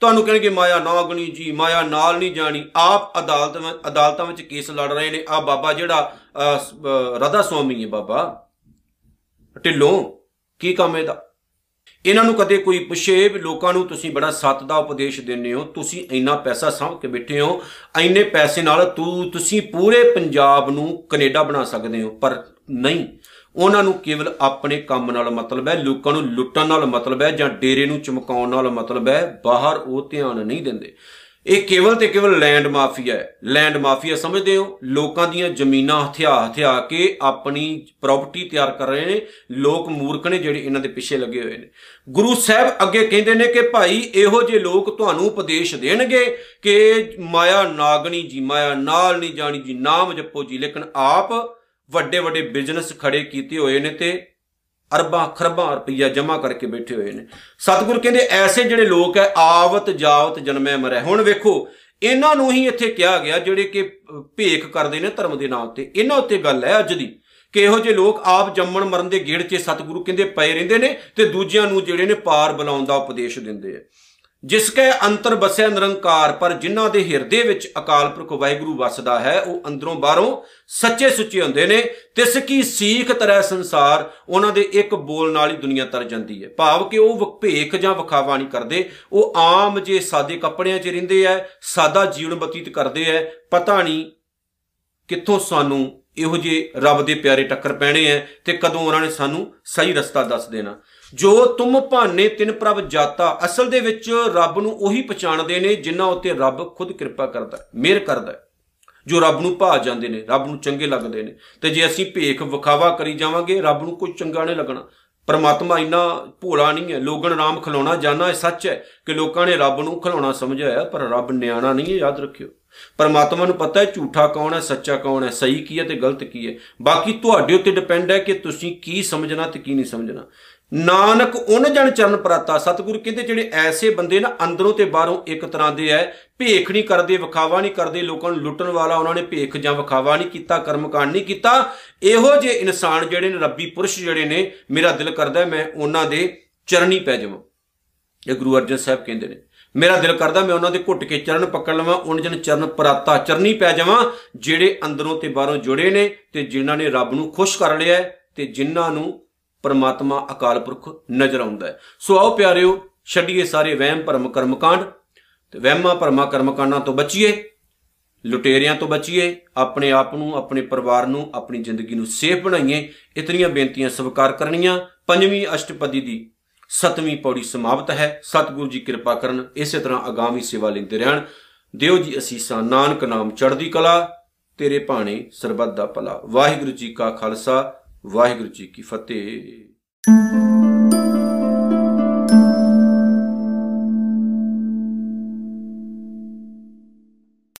ਤੁਹਾਨੂੰ ਕਹਿਣਗੇ, ਮਾਇਆ ਨਾ ਗਣੀ ਜੀ, ਮਾਇਆ ਨਾਲ ਨਹੀਂ ਜਾਣੀ। ਆਪ ਅਦਾਲਤ ਅਦਾਲਤਾਂ ਵਿੱਚ ਕੇਸ ਲੜ ਰਹੇ ਨੇ। ਆ ਬਾਬਾ ਜਿਹੜਾ ਰਦਾ ਸਵਾਮੀ ਹੈ ਬਾਬਾ। ਢਿੱਲੋਂ, ਕੀ ਕੰਮ ਇਹਦਾ? ਇਹਨਾਂ ਨੂੰ ਕਦੇ ਕੋਈ ਪੁੱਛੇ ਵੀ ਲੋਕਾਂ ਨੂੰ ਤੁਸੀਂ ਬੜਾ ਸੱਤ ਦਾ ਉਪਦੇਸ਼ ਦਿੰਦੇ ਹੋ, ਤੁਸੀਂ ਇੰਨਾ ਪੈਸਾ ਸਾਂਭ ਕੇ ਬੈਠੇ ਹੋ, ਇੰਨੇ ਪੈਸੇ ਨਾਲ ਤੂੰ ਤੁਸੀਂ ਪੂਰੇ ਪੰਜਾਬ ਨੂੰ ਕੈਨੇਡਾ ਬਣਾ ਸਕਦੇ ਹੋ, ਪਰ ਨਹੀਂ। ਉਹਨਾਂ ਨੂੰ ਕੇਵਲ ਆਪਣੇ ਕੰਮ ਨਾਲ ਮਤਲਬ ਹੈ, ਲੋਕਾਂ ਨੂੰ ਲੁੱਟਣ ਨਾਲ ਮਤਲਬ ਹੈ ਜਾਂ ਡੇਰੇ ਨੂੰ ਚਮਕਾਉਣ ਨਾਲ ਮਤਲਬ ਹੈ, ਬਾਹਰ ਉਹ ਧਿਆਨ ਨਹੀਂ ਦਿੰਦੇ। ਇਹ ਕੇਵਲ ਤੇ ਕੇਵਲ ਲੈਂਡ ਮਾਫੀਆ ਹੈ। ਲੈਂਡ ਮਾਫੀਆ ਸਮਝਦੇ ਹੋ? ਲੋਕਾਂ ਦੀਆਂ ਜ਼ਮੀਨਾਂ ਹਥਿਆ ਹਥਿਆ ਕੇ ਆਪਣੀ ਪ੍ਰਾਪਰਟੀ ਤਿਆਰ ਕਰ ਰਹੇ ਨੇ। ਲੋਕ ਮੂਰਖ ਨੇ ਜਿਹੜੇ ਇਹਨਾਂ ਦੇ ਪਿੱਛੇ ਲੱਗੇ ਹੋਏ ਨੇ। ਗੁਰੂ ਸਾਹਿਬ ਅੱਗੇ ਕਹਿੰਦੇ ਨੇ ਕਿ ਭਾਈ, ਇਹੋ ਜਿਹੇ ਲੋਕ ਤੁਹਾਨੂੰ ਉਪਦੇਸ਼ ਦੇਣਗੇ ਕਿ ਮਾਇਆ ਨਾਗਣੀ ਜੀ, ਮਾਇਆ ਨਾਲ ਨਹੀਂ ਜਾਣੀ ਜੀ, ਨਾਮ ਜਪੋ ਜੀ, ਲੇਕਿਨ ਆਪ ਵੱਡੇ ਵੱਡੇ ਬਿਜ਼ਨਸ ਖੜੇ ਕੀਤੇ ਹੋਏ ਨੇ ਤੇ ਅਰਬਾਂ ਖਰਬਾਂ ਰੁਪਈਆ ਜਮ੍ਹਾਂ ਕਰਕੇ ਬੈਠੇ ਹੋਏ ਨੇ। ਸਤਿਗੁਰ ਕਹਿੰਦੇ, ਐਸੇ ਜਿਹੜੇ ਲੋਕ ਹੈ ਆਵਤ ਜਾਵਤ ਜਨਮੈ ਮਰੈ। ਹੁਣ ਵੇਖੋ, ਇਹਨਾਂ ਨੂੰ ਹੀ ਇੱਥੇ ਕਿਹਾ ਗਿਆ, ਜਿਹੜੇ ਕਿ ਭੇਖ ਕਰਦੇ ਨੇ ਧਰਮ ਦੇ ਨਾਮ ਤੇ ਇਹਨਾਂ ਉੱਤੇ ਗੱਲ ਹੈ ਅੱਜ ਦੀ, ਕਿ ਇਹੋ ਜਿਹੇ ਲੋਕ ਆਪ ਜੰਮਣ ਮਰਨ ਦੇ ਗੇੜ 'ਚ ਸਤਿਗੁਰੂ ਕਹਿੰਦੇ ਪਏ ਰਹਿੰਦੇ ਨੇ ਤੇ ਦੂਜਿਆਂ ਨੂੰ ਜਿਹੜੇ ਨੇ ਪਾਰ ਬੁਲਾਉਣ ਦਾ ਉਪਦੇਸ਼ ਦਿੰਦੇ ਆ ਜਿਸ ਕੈ ਅੰਤਰ ਬਸਿਆ ਨਿਰੰਕਾਰ, ਪਰ ਜਿਨ੍ਹਾਂ ਦੇ ਹਿਰਦੇ ਵਿੱਚ ਅਕਾਲ ਪੁਰਖ ਵਾਹਿਗੁਰੂ ਵਸਦਾ ਹੈ, ਉਹ ਅੰਦਰੋਂ ਬਾਹਰੋਂ ਸੱਚੇ ਸੁੱਚੇ ਹੁੰਦੇ ਨੇ। ਤਿਸ ਕੀ ਸੀਖ ਤਰ੍ਹਾਂ ਸੰਸਾਰ, ਉਹਨਾਂ ਦੇ ਇੱਕ ਬੋਲ ਨਾਲ ਹੀ ਦੁਨੀਆ ਤਰ ਜਾਂਦੀ ਹੈ। ਭਾਵ ਕਿ ਉਹ ਭੇਖ ਜਾਂ ਵਿਖਾਵਾ ਨਹੀਂ ਕਰਦੇ। ਉਹ ਆਮ ਜੇ ਸਾਦੇ ਕੱਪੜਿਆਂ 'ਚ ਰਹਿੰਦੇ ਐ, ਸਾਦਾ ਜੀਵਨ ਬਤੀਤ ਕਰਦੇ ਐ। ਪਤਾ ਨਹੀਂ ਕਿੱਥੋਂ ਸਾਨੂੰ ਇਹੋ ਜਿਹੇ ਰੱਬ ਦੇ ਪਿਆਰੇ ਟੱਕਰ ਪੈਣੇ ਐ ਤੇ ਕਦੋਂ ਉਹਨਾਂ ਨੇ ਸਾਨੂੰ ਸਹੀ ਰਸਤਾ ਦੱਸ ਦੇਣਾ। ਜੋ ਤੁਮ ਭਾਨੇ ਤਿਨ ਪ੍ਰਭ ਜਾਤਾ, ਅਸਲ ਦੇ ਵਿੱਚ ਰੱਬ ਨੂੰ ਉਹੀ ਪਛਾਣਦੇ ਨੇ ਜਿਨ੍ਹਾਂ ਉੱਤੇ ਰੱਬ ਖੁਦ ਕਿਰਪਾ ਕਰਦਾ ਮਿਹਰ ਕਰਦਾ ਜੋ ਰੱਬ ਨੂੰ ਭਾ ਜਾਂਦੇ ਨੇ, ਰੱਬ ਨੂੰ ਚੰਗੇ ਲੱਗਦੇ ਨੇ। ਤੇ ਜੇ ਅਸੀਂ ਭੇਖ ਵਿਖਾਵਾ ਕਰੀ ਜਾਵਾਂਗੇ, ਰੱਬ ਨੂੰ ਕੋਈ ਚੰਗਾ ਨਹੀਂ ਲੱਗਣਾ। ਪਰਮਾਤਮਾ ਇੰਨਾ ਭੋਲਾ ਨਹੀਂ ਹੈ, ਲੋਗਣ ਰਾਮ ਖਲਾਉਣਾ ਜਾਣਾ ਇਹ ਸੱਚ ਹੈ ਕਿ ਲੋਕਾਂ ਨੇ ਰੱਬ ਨੂੰ ਖਲਾਉਣਾ ਸਮਝਿਆ ਪਰ ਰੱਬ ਨਿਆਣਾ ਨਹੀਂ ਹੈ, ਯਾਦ ਰੱਖਿਓ। ਪਰਮਾਤਮਾ ਨੂੰ ਪਤਾ ਹੈ ਝੂਠਾ ਕੌਣ ਹੈ, ਸੱਚਾ ਕੌਣ ਹੈ, ਸਹੀ ਕੀ ਹੈ ਤੇ ਗਲਤ ਕੀ ਹੈ। ਬਾਕੀ ਤੁਹਾਡੇ ਉੱਤੇ ਡਿਪੈਂਡ ਹੈ ਕਿ ਤੁਸੀਂ ਕੀ ਸਮਝਣਾ ਤੇ ਕੀ ਨਹੀਂ ਸਮਝਣਾ। ਨਾਨਕ ਉਹਨ ਜਨ ਚਰਨ ਪ੍ਰਾਤਾ, ਸਤਿਗੁਰੂ ਕਹਿੰਦੇ ਜਿਹੜੇ ਐਸੇ ਬੰਦੇ ਨਾ ਅੰਦਰੋਂ ਤੇ ਬਾਹਰੋਂ ਇੱਕ ਤਰ੍ਹਾਂ ਦੇ ਐ ਭੇਖ ਨਹੀਂ ਕਰਦੇ, ਵਿਖਾਵਾ ਨਹੀਂ ਕਰਦੇ, ਲੋਕਾਂ ਨੂੰ ਲੁੱਟਣ ਵਾਲਾ ਉਹਨਾਂ ਨੇ ਭੇਖ ਜਾਂ ਵਿਖਾਵਾ ਨਹੀਂ ਕੀਤਾ, ਕਰਮਕਾਂਡ ਨਹੀਂ ਕੀਤਾ ਇਹੋ ਜਿਹੇ ਇਨਸਾਨ ਜਿਹੜੇ ਨੇ, ਰੱਬੀ ਪੁਰਸ਼ ਜਿਹੜੇ ਨੇ, ਮੇਰਾ ਦਿਲ ਕਰਦਾ ਮੈਂ ਉਹਨਾਂ ਦੇ ਚਰਨੀ ਪੈ ਜਾਵਾਂ। ਇਹ ਗੁਰੂ ਅਰਜਨ ਸਾਹਿਬ ਕਹਿੰਦੇ ਨੇ, ਮੇਰਾ ਦਿਲ ਕਰਦਾ ਮੈਂ ਉਹਨਾਂ ਦੇ ਘੁੱਟ ਕੇ ਚਰਨ ਪਕੜ ਲਵਾਂ, ਉਹਨਾਂ ਜਨ ਚਰਨ ਪ੍ਰਾਤਾ ਚਰਨੀ ਪੈ ਜਾਵਾਂ, ਜਿਹੜੇ ਅੰਦਰੋਂ ਤੇ ਬਾਹਰੋਂ ਜੁੜੇ ਨੇ ਤੇ ਜਿਨ੍ਹਾਂ ਨੇ ਰੱਬ ਨੂੰ ਖੁਸ਼ ਕਰ ਲਿਆ ਤੇ ਜਿਨ੍ਹਾਂ ਨੂੰ ਪਰਮਾਤਮਾ ਅਕਾਲ ਪੁਰਖ ਨਜ਼ਰ ਆਉਂਦਾ ਹੈ। ਸੋ ਆਓ ਪਿਆਰਿਓ, ਛੱਡੀਏ ਸਾਰੇ ਵਹਿਮ, ਭਰਮ, ਕਰਮਕਾਂਡ ਤੇ ਵਹਿਮਾਂ, ਭਰਮਾਂ, ਕਰਮਕਾਂਡਾਂ ਤੋਂ ਬਚੀਏ। ਲੁਟੇਰਿਆਂ ਤੋਂ ਬਚੀਏ, ਆਪਣੇ ਆਪ ਨੂੰ, ਆਪਣੇ ਪਰਿਵਾਰ ਨੂੰ, ਆਪਣੀ ਜ਼ਿੰਦਗੀ ਨੂੰ ਸੇਫ ਬਣਾਈਏ, ਇਤਨੀਆਂ ਬੇਨਤੀਆਂ ਸਵੀਕਾਰ ਕਰਨੀਆਂ। ਪੰਜਵੀਂ ਅਸ਼ਟਪਦੀ ਦੀ ਸਤਵੀਂ ਪੌੜੀ ਸਮਾਪਤ ਹੈ। ਸਤਿਗੁਰੂ ਜੀ ਕਿਰਪਾ ਕਰਨ, ਇਸੇ ਤਰ੍ਹਾਂ ਅਗਾਮੀ ਸੇਵਾ ਲੈਂਦੇ ਰਹਿਣ। ਦਿਓ ਜੀ ਅਸੀਸਾਂ, ਨਾਨਕ ਨਾਮ ਚੜ੍ਹਦੀ ਕਲਾ। ਤੇਰੇ ਭਾਣੇ ਸਰਬੱਤ ਦਾ ਭਲਾ। ਵਾਹਿਗੁਰੂ ਜੀ ਕਾ ਖਾਲਸਾ, ਵਾਹਿਗੁਰੂ ਜੀ ਕੀ ਫਤਿਹ।